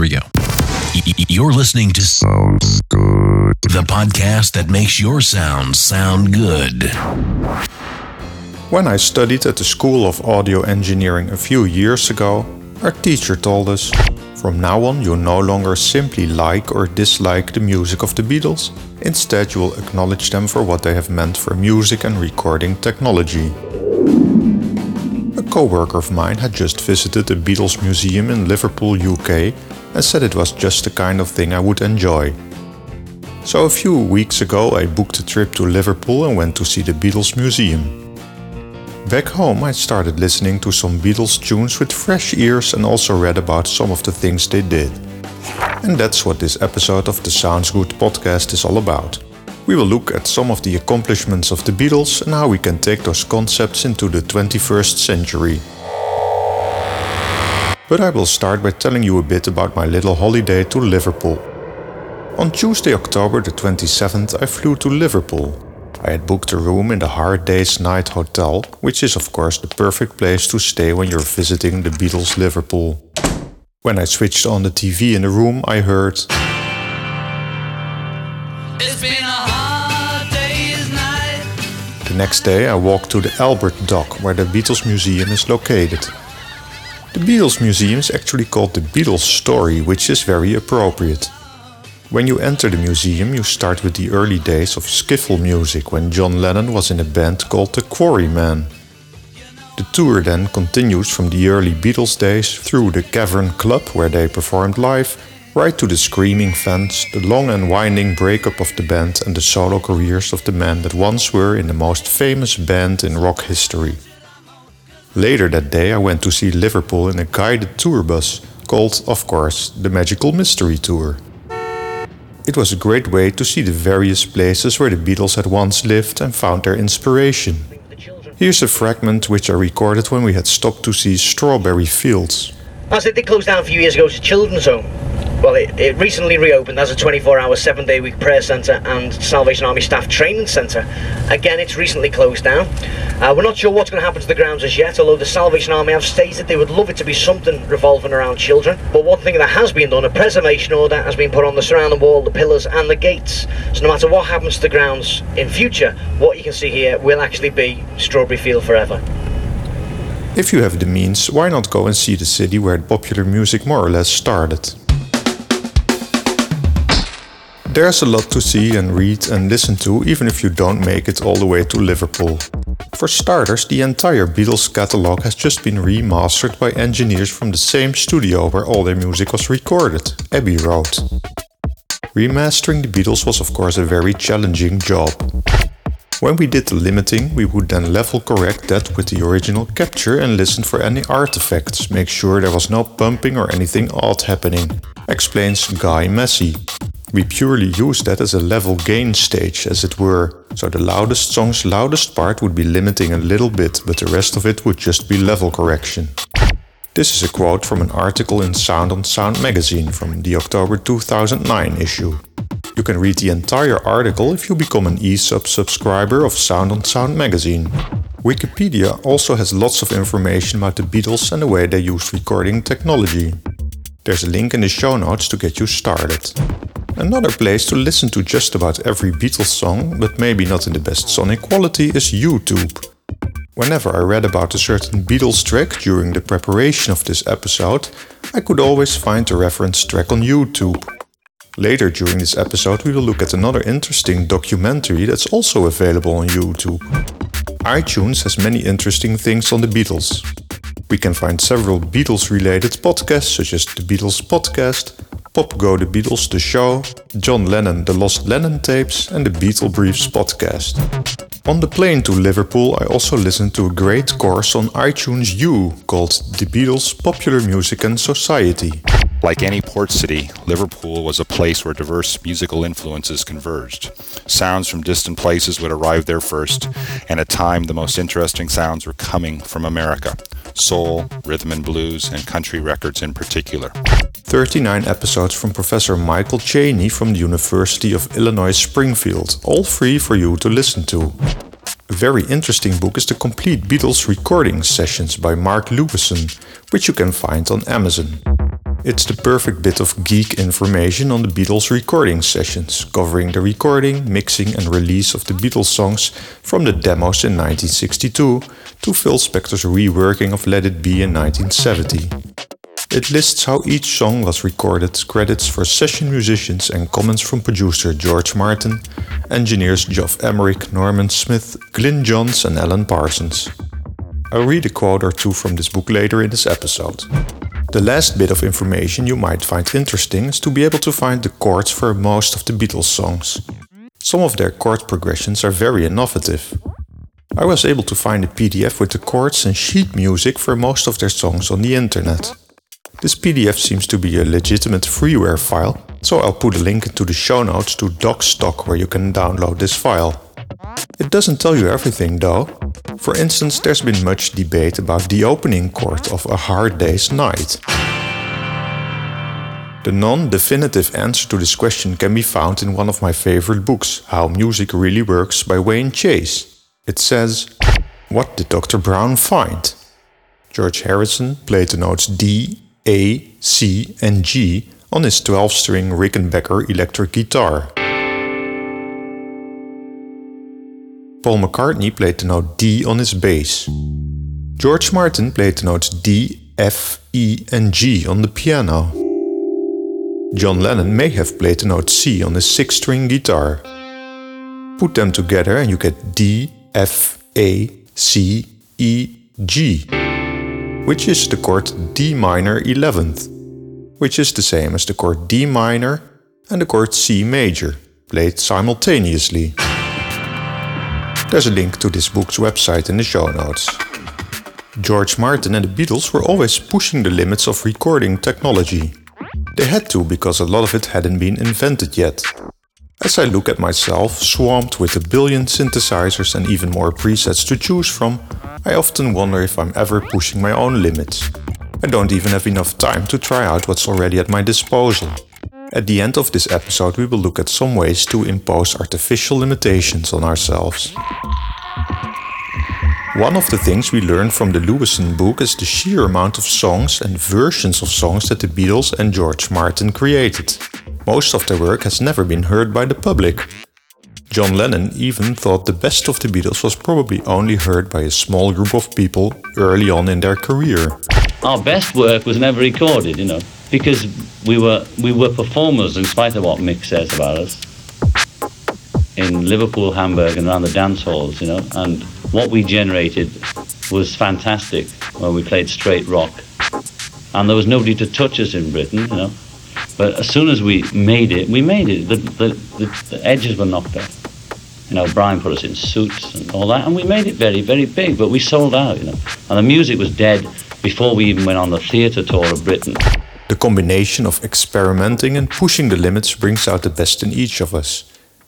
Here we go. You're listening to Sounds Good, the podcast that makes your sounds sound good. When I studied at the School of Audio Engineering a few years ago, our teacher told us from now on, you no longer simply like or dislike the music of the Beatles, instead, you will acknowledge them for what they have meant for music and recording technology. A co worker of mine had just visited the Beatles Museum in Liverpool, UK, and said it was just the kind of thing I would enjoy. So a few weeks ago, I booked a trip to Liverpool and went to see the Beatles Museum. Back home, I started listening to some Beatles tunes with fresh ears and also read about some of the things they did. And that's what this episode of the Sounds Good podcast is all about. We will look at some of the accomplishments of the Beatles and how we can take those concepts into the 21st century. But I will start by telling you a bit about my little holiday to Liverpool. On Tuesday, October the 27th, I flew to Liverpool I had booked a room in the Hard Day's Night Hotel, which is, of course, the perfect place to stay when you're visiting the Beatles Liverpool. When I switched on the TV in the room, I heard. The next day, I walked to the Albert Dock, where the Beatles Museum is located. The Beatles Museum is actually called the Beatles Story, which is very appropriate. When you enter the museum, you start with the early days of skiffle music when John Lennon was in a band called the Quarrymen. The tour then continues from the early Beatles days through the Cavern Club where they performed live, right to the Screaming Fans, the long and winding breakup of the band, and the solo careers of the men that once were in the most famous band in rock history. Later that day, I went to see Liverpool in a guided tour bus called, of course, the Magical Mystery Tour. It was a great way to see the various places where the Beatles had once lived and found their inspiration. Here's a fragment which I recorded when we had stopped to see Strawberry Fields. As it did close down a few years ago, it's a children's home. Well, it, it recently reopened as a 24-hour, seven-day-week prayer centre and Salvation Army staff training centre. Again, it's recently closed down. Uh, we're not sure what's going to happen to the grounds as yet, although the Salvation Army have stated they would love it to be something revolving around children. But one thing that has been done, a preservation order has been put on the surrounding wall, the pillars and the gates. So no matter what happens to the grounds in future, what you can see here will actually be Strawberry Field forever. If you have the means, why not go and see the city where popular music more or less started? There's a lot to see and read and listen to, even if you don't make it all the way to Liverpool. For starters, the entire Beatles catalogue has just been remastered by engineers from the same studio where all their music was recorded, Abbey Road. Remastering the Beatles was, of course, a very challenging job. When we did the limiting, we would then level correct that with the original capture and listen for any artifacts, make sure there was no bumping or anything odd happening, explains Guy Massey, we purely use that as a level gain stage, as it were. So the loudest song's loudest part would be limiting a little bit, but the rest of it would just be level correction. This is a quote from an article in Sound on Sound magazine from the October 2009 issue. You can read the entire article if you become an ESUB subscriber of Sound on Sound magazine. Wikipedia also has lots of information about the Beatles and the way they used recording technology. There's a link in the show notes to get you started. Another place to listen to just about every Beatles song, but maybe not in the best sonic quality, is YouTube. Whenever I read about a certain Beatles track during the preparation of this episode, I could always find a reference track on YouTube. Later during this episode, we will look at another interesting documentary that's also available on YouTube. iTunes has many interesting things on the Beatles. We can find several Beatles related podcasts, such as the Beatles Podcast, Pop Go The Beatles The Show, John Lennon The Lost Lennon Tapes, and the Beatle Briefs podcast. On the plane to Liverpool, I also listened to a great course on iTunes U called The Beatles Popular Music and Society. Like any port city, Liverpool was a place where diverse musical influences converged. Sounds from distant places would arrive there first, and at time the most interesting sounds were coming from America soul, rhythm and blues, and country records in particular. 39 episodes from Professor Michael Cheney from the University of Illinois Springfield, all free for you to listen to. A very interesting book is the Complete Beatles Recording Sessions by Mark Lewisohn, which you can find on Amazon. It's the perfect bit of geek information on the Beatles recording sessions, covering the recording, mixing, and release of the Beatles songs from the demos in 1962 to Phil Spector's reworking of Let It Be in 1970. It lists how each song was recorded, credits for session musicians, and comments from producer George Martin, engineers Geoff Emerick, Norman Smith, Glyn Johns, and Alan Parsons. I'll read a quote or two from this book later in this episode. The last bit of information you might find interesting is to be able to find the chords for most of the Beatles songs. Some of their chord progressions are very innovative. I was able to find a PDF with the chords and sheet music for most of their songs on the internet. This PDF seems to be a legitimate freeware file, so I'll put a link into the show notes to Docstoc where you can download this file. It doesn't tell you everything though. For instance, there's been much debate about the opening chord of A Hard Day's Night. The non definitive answer to this question can be found in one of my favorite books, How Music Really Works by Wayne Chase. It says, What did Dr. Brown find? George Harrison played the notes D, A, C, and G on his 12 string Rickenbacker electric guitar. Paul McCartney played the note D on his bass. George Martin played the notes D, F, E, and G on the piano. John Lennon may have played the note C on his six string guitar. Put them together and you get D, F, A, C, E, G, which is the chord D minor 11th, which is the same as the chord D minor and the chord C major, played simultaneously. There's a link to this book's website in the show notes. George Martin and the Beatles were always pushing the limits of recording technology. They had to because a lot of it hadn't been invented yet. As I look at myself, swamped with a billion synthesizers and even more presets to choose from, I often wonder if I'm ever pushing my own limits. I don't even have enough time to try out what's already at my disposal. At the end of this episode, we will look at some ways to impose artificial limitations on ourselves. One of the things we learn from the Lewisohn book is the sheer amount of songs and versions of songs that the Beatles and George Martin created. Most of their work has never been heard by the public. John Lennon even thought the best of the Beatles was probably only heard by a small group of people early on in their career. Our best work was never recorded, you know because we were we were performers in spite of what Mick says about us in Liverpool, Hamburg, and around the dance halls, you know. And what we generated was fantastic when we played straight rock, and there was nobody to touch us in Britain, you know. But as soon as we made it, we made it. The, the, the, the edges were knocked off. You know, Brian put us in suits and all that, and we made it very, very big. But we sold out, you know. And the music was dead before we even went on the theatre tour of Britain. The combination of experimenting and pushing the limits brings out the best in each of us.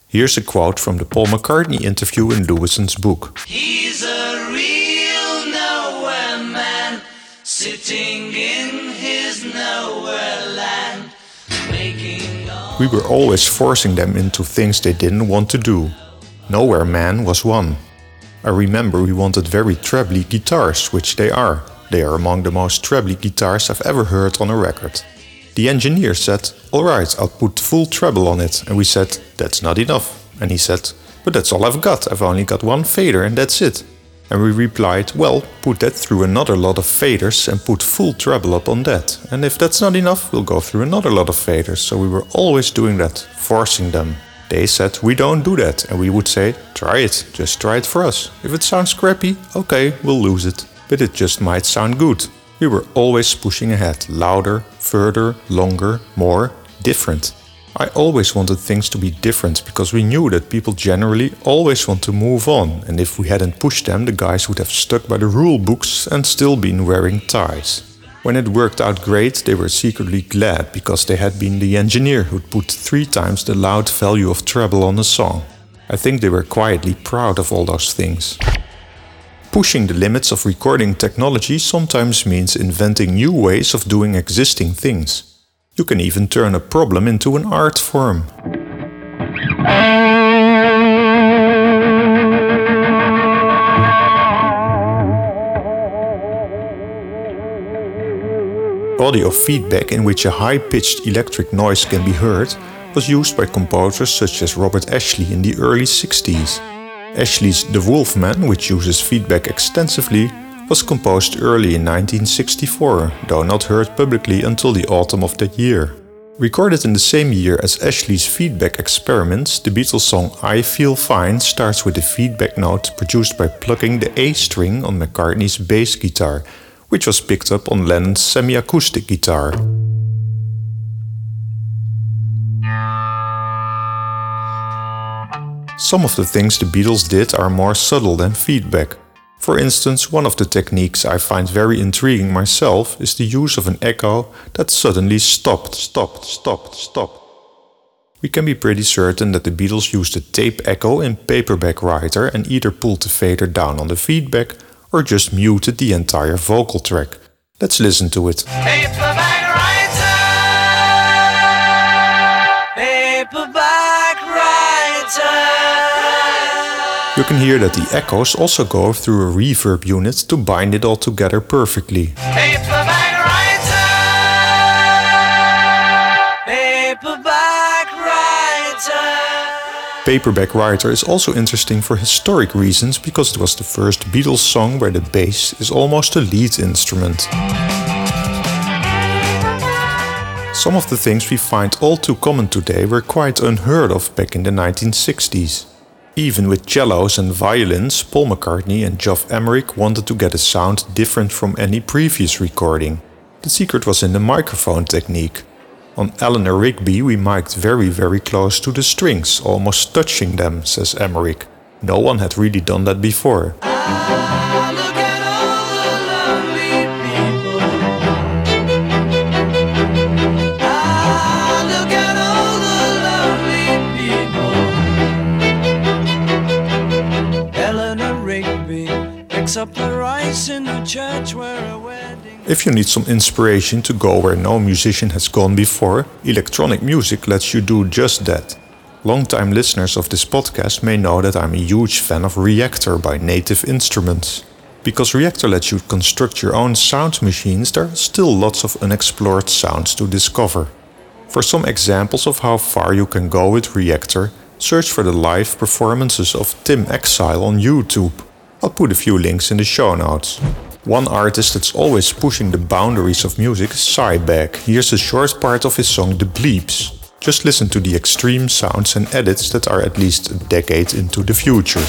Here's a quote from the Paul McCartney interview in Lewisohn's book. He's a real nowhere man, sitting in his nowhere land, We were always forcing them into things they didn't want to do. Nowhere Man was one. I remember we wanted very trebly guitars, which they are, they are among the most trebly guitars I've ever heard on a record. The engineer said, Alright, I'll put full treble on it. And we said, That's not enough. And he said, But that's all I've got. I've only got one fader and that's it. And we replied, Well, put that through another lot of faders and put full treble up on that. And if that's not enough, we'll go through another lot of faders. So we were always doing that, forcing them. They said, We don't do that. And we would say, Try it, just try it for us. If it sounds crappy, okay, we'll lose it but it just might sound good. We were always pushing ahead, louder, further, longer, more, different. I always wanted things to be different because we knew that people generally always want to move on, and if we hadn't pushed them, the guys would have stuck by the rule books and still been wearing ties. When it worked out great, they were secretly glad because they had been the engineer who'd put three times the loud value of treble on a song. I think they were quietly proud of all those things. Pushing the limits of recording technology sometimes means inventing new ways of doing existing things. You can even turn a problem into an art form. of feedback in which a high pitched electric noise can be heard was used by composers such as Robert Ashley in the early 60s. Ashley's The Wolfman, which uses feedback extensively, was composed early in 1964, though not heard publicly until the autumn of that year. Recorded in the same year as Ashley's feedback experiments, the Beatles song I Feel Fine starts with a feedback note produced by plucking the A string on McCartney's bass guitar, which was picked up on Lennon's semi acoustic guitar. Some of the things the Beatles did are more subtle than feedback. For instance, one of the techniques I find very intriguing myself is the use of an echo that suddenly stopped, stopped, stopped, stopped. We can be pretty certain that the Beatles used a tape echo in Paperback Writer and either pulled the fader down on the feedback or just muted the entire vocal track. Let's listen to it. Paperback You can hear that the echoes also go through a reverb unit to bind it all together perfectly. Paperback writer. Is also interesting for historic reasons because it was the first Beatles song where the bass is almost a lead instrument. Some of the things we find all too common today were quite unheard of back in the 1960s. Even with cellos and violins, Paul McCartney and Geoff Emerick wanted to get a sound different from any previous recording. The secret was in the microphone technique. On Eleanor Rigby, we mic'd very, very close to the strings, almost touching them, says Emerick. No one had really done that before. If you need some inspiration to go where no musician has gone before, electronic music lets you do just that. Longtime listeners of this podcast may know that I'm a huge fan of Reaktor by Native Instruments. Because Reaktor lets you construct your own sound machines, there are still lots of unexplored sounds to discover. For some examples of how far you can go with Reaktor, search for the live performances of Tim Exile on YouTube. I'll put a few links in the show notes. One artist that's always pushing the boundaries of music is Si Begg. Here's a short part of his song The Bleeps. Just listen to the extreme sounds and edits that are at least a decade into the future.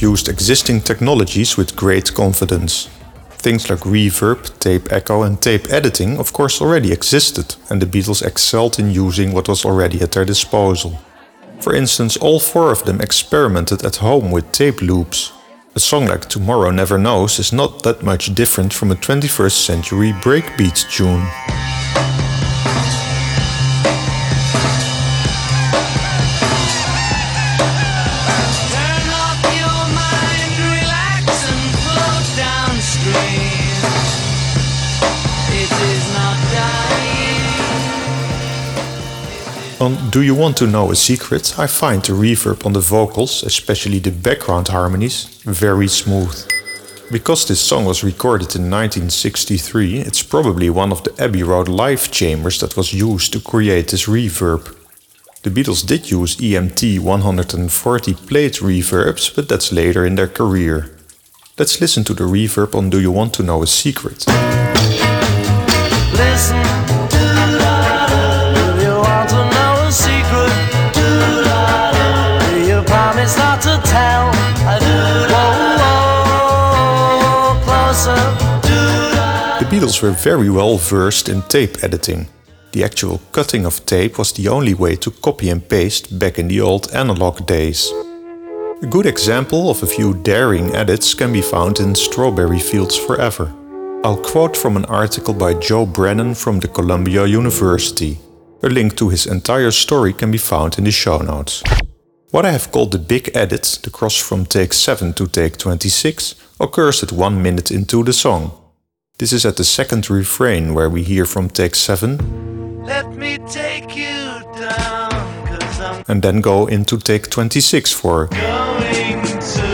Used existing technologies with great confidence. Things like reverb, tape echo, and tape editing, of course, already existed, and the Beatles excelled in using what was already at their disposal. For instance, all four of them experimented at home with tape loops. A song like Tomorrow Never Knows is not that much different from a 21st century breakbeat tune. Do You Want to Know a Secret, I find the reverb on the vocals, especially the background harmonies, very smooth. Because this song was recorded in 1963, it's probably one of the Abbey Road live chambers that was used to create this reverb. The Beatles did use EMT 140 plate reverbs, but that's later in their career. Let's listen to the reverb on Do You Want to Know a Secret? Listen, Beatles were very well versed in tape editing. The actual cutting of tape was the only way to copy and paste back in the old analog days. A good example of a few daring edits can be found in Strawberry Fields Forever. I'll quote from an article by Joe Brennan from the Columbia University. A link to his entire story can be found in the show notes. What I have called the big edit, the cross from take 7 to take 26, occurs at 1 minute into the song. This is at the second refrain where we hear from take 7 Let me take you down, and then go into take 26 for. going to.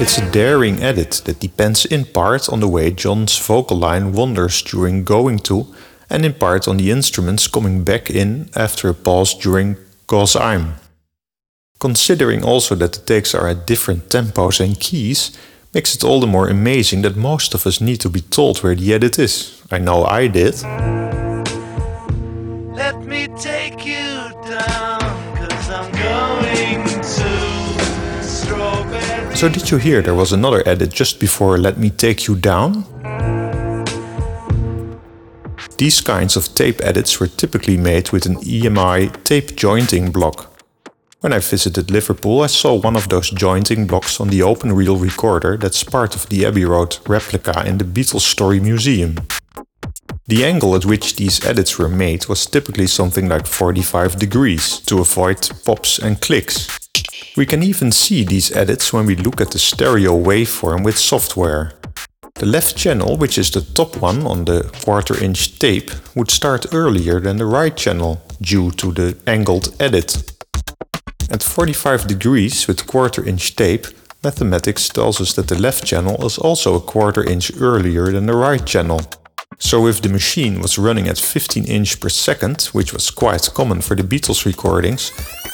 It's a daring edit that depends in part on the way John's vocal line wanders during going to, and in part on the instruments coming back in after a pause during Cause I'm. Considering also that the takes are at different tempos and keys, makes it all the more amazing that most of us need to be told where the edit is. I know I did. Let me take you down, cause I'm going to strawberry. So did you hear there was another edit just before Let Me Take You Down? These kinds of tape edits were typically made with an EMI tape jointing block. When I visited Liverpool, I saw one of those jointing blocks on the open reel recorder that's part of the Abbey Road replica in the Beatles Story Museum. The angle at which these edits were made was typically something like 45 degrees to avoid pops and clicks. We can even see these edits when we look at the stereo waveform with software. The left channel, which is the top one on the quarter inch tape, would start earlier than the right channel due to the angled edit. At 45 degrees with quarter inch tape, mathematics tells us that the left channel is also a quarter inch earlier than the right channel. So if the machine was running at 15 inch per second, which was quite common for the Beatles recordings,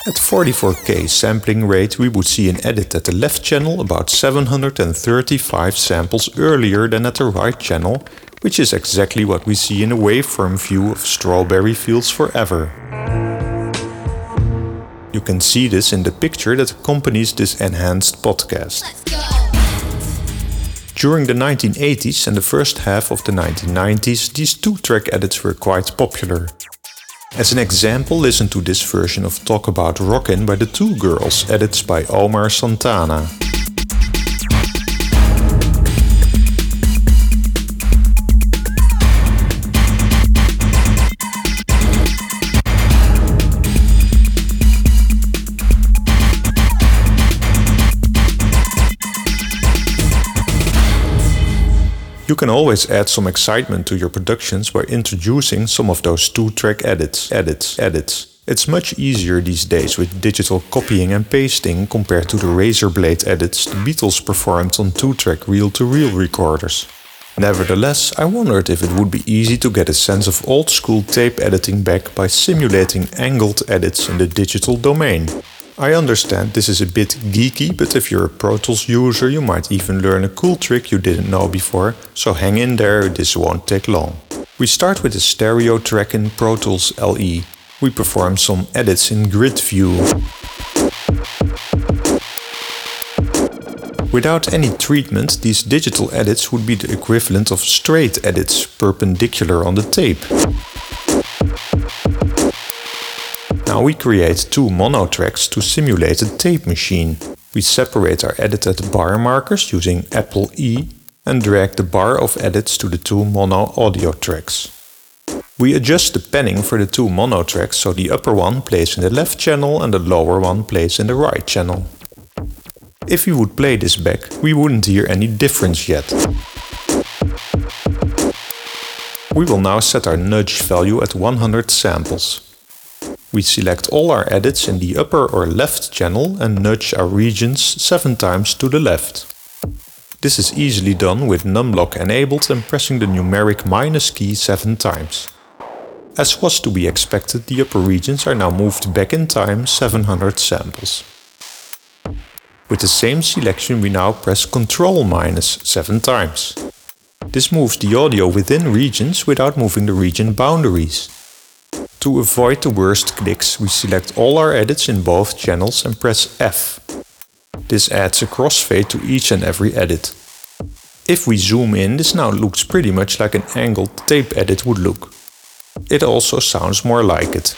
at 44k sampling rate we would see an edit at the left channel about 735 samples earlier than at the right channel, which is exactly what we see in a waveform view of Strawberry Fields Forever. You can see this in the picture that accompanies this enhanced podcast. During the 1980s and the first half of the 1990s, these two track edits were quite popular. As an example, listen to this version of Talk About Rockin' by the Two Girls, edits by Omar Santana. You can always add some excitement to your productions by introducing some of those two-track edits, edits, edits. It's much easier these days with digital copying and pasting compared to the razor blade edits the Beatles performed on two-track reel-to-reel recorders. Nevertheless, I wondered if it would be easy to get a sense of old-school tape editing back by simulating angled edits in the digital domain. I understand this is a bit geeky, but if you're a Pro Tools user, you might even learn a cool trick you didn't know before, so hang in there, this won't take long. We start with a stereo track in Pro Tools LE. We perform some edits in grid view. Without any treatment, these digital edits would be the equivalent of straight edits perpendicular on the tape. Now we create two mono tracks to simulate a tape machine. We separate our edited bar markers using Apple E and drag the bar of edits to the two mono audio tracks. We adjust the panning for the two mono tracks so the upper one plays in the left channel and the lower one plays in the right channel. If we would play this back, we wouldn't hear any difference yet. We will now set our nudge value at 100 samples. We select all our edits in the upper or left channel and nudge our regions 7 times to the left. This is easily done with numlock enabled and pressing the numeric minus key 7 times. As was to be expected, the upper regions are now moved back in time 700 samples. With the same selection we now press Ctrl minus 7 times. This moves the audio within regions without moving the region boundaries. To avoid the worst clicks, we select all our edits in both channels and press F. This adds a crossfade to each and every edit. If we zoom in, this now looks pretty much like an angled tape edit would look. It also sounds more like it.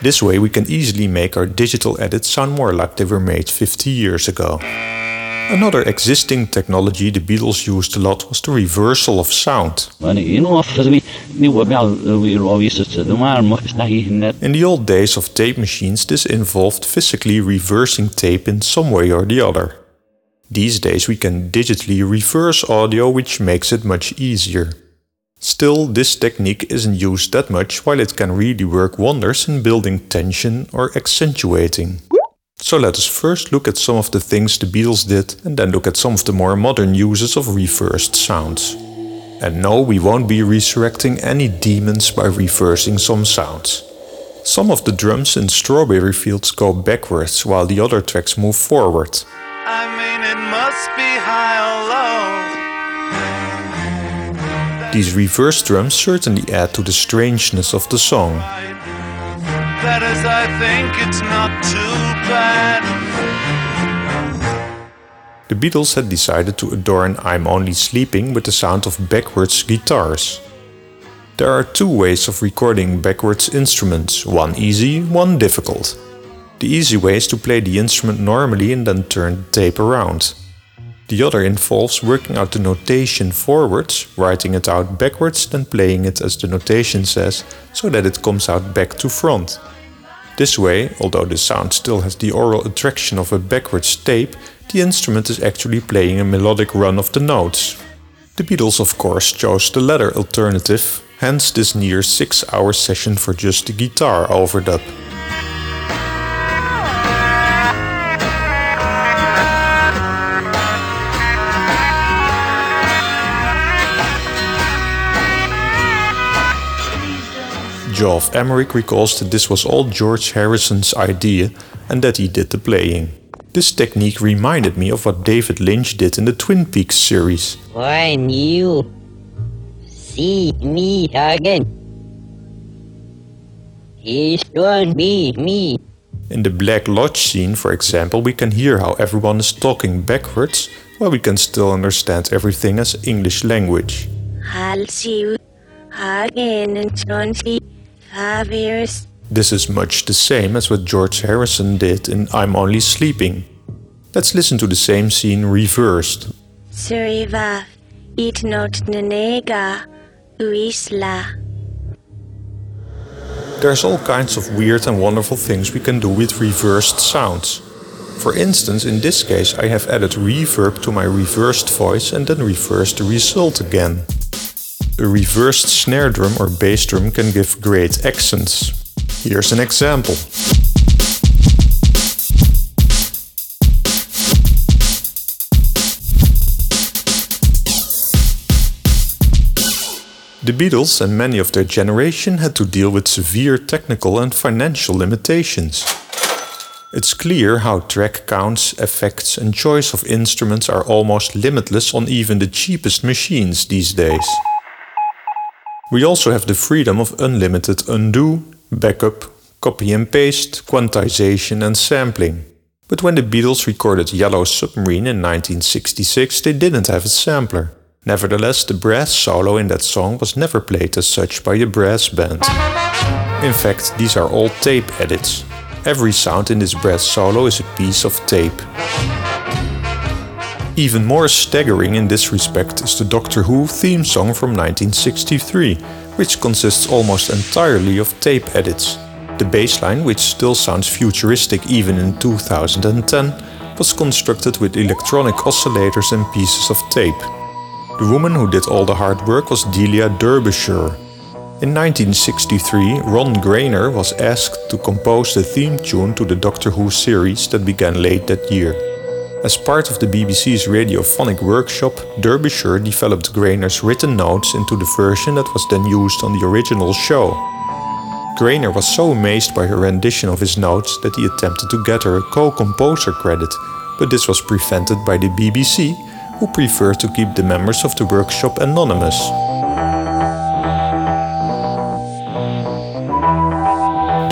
This way we can easily make our digital edits sound more like they were made 50 years ago. Another existing technology the Beatles used a lot was the reversal of sound. In the old days of tape machines, this involved physically reversing tape in some way or the other. These days we can digitally reverse audio, which makes it much easier. Still, this technique isn't used that much, while it can really work wonders in building tension or accentuating. So let us first look at some of the things the Beatles did and then look at some of the more modern uses of reversed sounds. And no, we won't be resurrecting any demons by reversing some sounds. Some of the drums in Strawberry Fields go backwards while the other tracks move forward. I mean, it must be high or low. These reverse drums certainly add to the strangeness of the song that is, I think it's not too bad. The Beatles had decided to adorn I'm Only Sleeping with the sound of backwards guitars. There are two ways of recording backwards instruments, one easy, one difficult. The easy way is to play the instrument normally and then turn the tape around. The other involves working out the notation forwards, writing it out backwards, then playing it as the notation says, so that it comes out back to front. This way, although the sound still has the aural attraction of a backwards tape, the instrument is actually playing a melodic run of the notes. The Beatles, of course, chose the latter alternative, hence this near 6 hour session for just the guitar overdub. Geoff Emerick recalls that this was all George Harrison's idea and that he did the playing. This technique reminded me of what David Lynch did in the Twin Peaks series. When you see me again, it won't be me. In the Black Lodge scene, for example, we can hear how everyone is talking backwards, while we can still understand everything as English language. I'll see you again, Chauncey. This is much the same as what George Harrison did in I'm Only Sleeping. Let's listen to the same scene reversed. Suriva, it not nenega, uisla. There's all kinds of weird and wonderful things we can do with reversed sounds. For instance, in this case I have added reverb to my reversed voice and then reversed the result again. A reversed snare drum or bass drum can give great accents. Here's an example. The Beatles and many of their generation had to deal with severe technical and financial limitations. It's clear how track counts, effects, and choice of instruments are almost limitless on even the cheapest machines these days. We also have the freedom of unlimited undo, backup, copy and paste, quantization and sampling. But when the Beatles recorded Yellow Submarine in 1966, they didn't have a sampler. Nevertheless, the brass solo in that song was never played as such by a brass band. In fact, these are all tape edits. Every sound in this brass solo is a piece of tape. Even more staggering in this respect is the Doctor Who theme song from 1963, which consists almost entirely of tape edits. The bassline, which still sounds futuristic even in 2010, was constructed with electronic oscillators and pieces of tape. The woman who did all the hard work was Delia Derbyshire. In 1963, Ron Grainer was asked to compose the theme tune to the Doctor Who series that began late that year. As part of the BBC's radiophonic workshop, Derbyshire developed Grainer's written notes into the version that was then used on the original show. Grainer was so amazed by her rendition of his notes that he attempted to get her a co-composer credit, but this was prevented by the BBC, who preferred to keep the members of the workshop anonymous.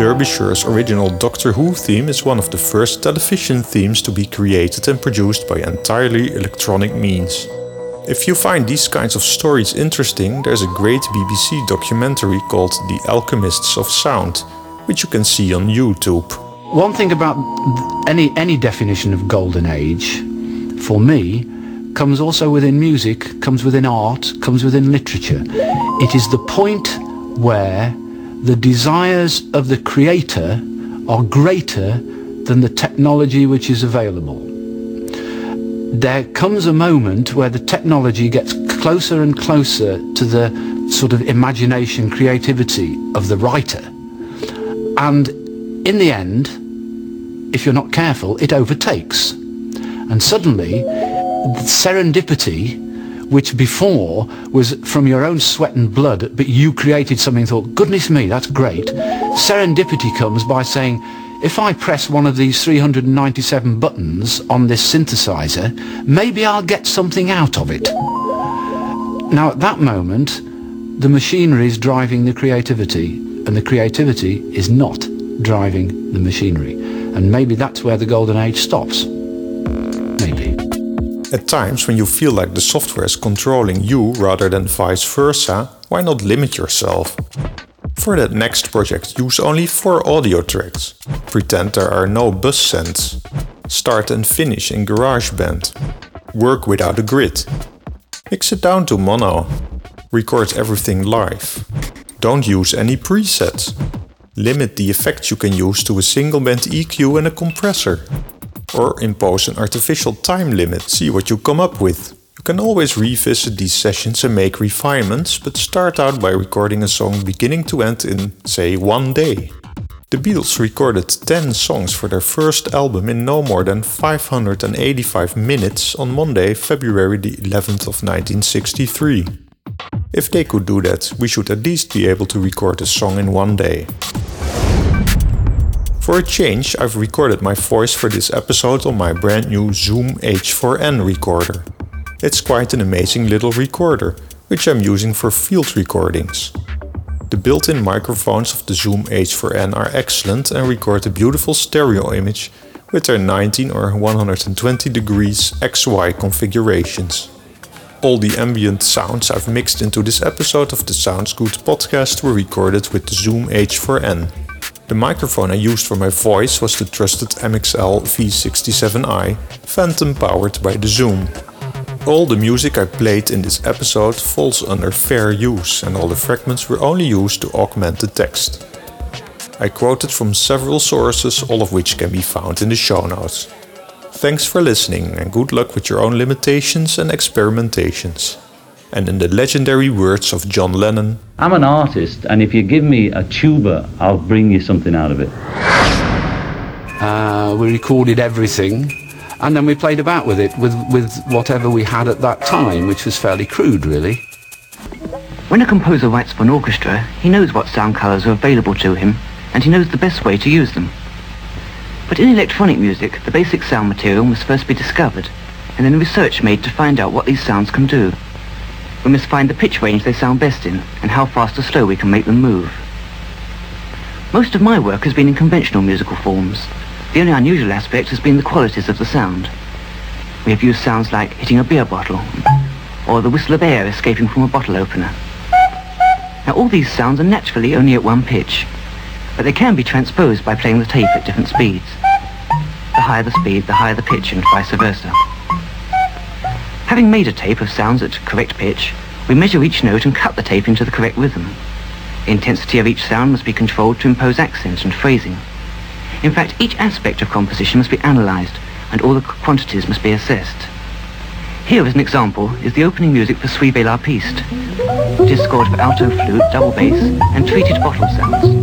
Derbyshire's original Doctor Who theme is one of the first television themes to be created and produced by entirely electronic means. If you find these kinds of stories interesting, there's a great BBC documentary called The Alchemists of Sound, which you can see on YouTube. One thing about any any definition of golden age, for me, comes also within music, comes within art, comes within literature. It is the point where the desires of the creator are greater than the technology which is available. There comes a moment where the technology gets closer and closer to the sort of imagination, creativity of the writer. And in the end, if you're not careful, it overtakes. And suddenly, serendipity, which before was from your own sweat and blood, but you created something thought, goodness me, that's great. Serendipity comes by saying, if I press one of these 397 buttons on this synthesizer, maybe I'll get something out of it. Now at that moment, the machinery is driving the creativity, and the creativity is not driving the machinery. And maybe that's where the golden age stops. Maybe. At times, when you feel like the software is controlling you rather than vice versa, why not limit yourself? For that next project, use only four audio tracks. Pretend there are no bus sends. Start and finish in GarageBand. Work without a grid. Mix it down to mono. Record everything live. Don't use any presets. Limit the effects you can use to a single band EQ and a compressor. Or impose an artificial time limit, see what you come up with. You can always revisit these sessions and make refinements, but start out by recording a song beginning to end in, say, one day. The Beatles recorded 10 songs for their first album in no more than 585 minutes on Monday, February the 11th of 1963. If they could do that, we should at least be able to record a song in one day. For a change, I've recorded my voice for this episode on my brand new Zoom H4n recorder. It's quite an amazing little recorder, which I'm using for field recordings. The built-in microphones of the Zoom H4n are excellent and record a beautiful stereo image with their 19 or 120 degrees XY configurations. All the ambient sounds I've mixed into this episode of the Sounds Good podcast were recorded with the Zoom H4n. The microphone I used for my voice was the trusted MXL V67i, phantom powered by the Zoom. All the music I played in this episode falls under fair use and all the fragments were only used to augment the text. I quoted from several sources, all of which can be found in the show notes. Thanks for listening and good luck with your own limitations and experimentations. And in the legendary words of John Lennon, I'm an artist, and if you give me a tuba, I'll bring you something out of it. Uh, we recorded everything, and then we played about with it with, with whatever we had at that time, which was fairly crude, really. When a composer writes for an orchestra, he knows what sound colours are available to him, and he knows the best way to use them. But in electronic music, the basic sound material must first be discovered, and then research made to find out what these sounds can do. We must find the pitch range they sound best in, and how fast or slow we can make them move. Most of my work has been in conventional musical forms. The only unusual aspect has been the qualities of the sound. We have used sounds like hitting a beer bottle, or the whistle of air escaping from a bottle opener. Now all these sounds are naturally only at one pitch, but they can be transposed by playing the tape at different speeds. The higher the speed, the higher the pitch, and vice versa. Having made a tape of sounds at correct pitch, we measure each note and cut the tape into the correct rhythm. The intensity of each sound must be controlled to impose accent and phrasing. In fact, each aspect of composition must be analysed, and all the quantities must be assessed. Here, as an example, is the opening music for Suivez la piste. It is scored for alto flute, double bass, and treated bottle sounds.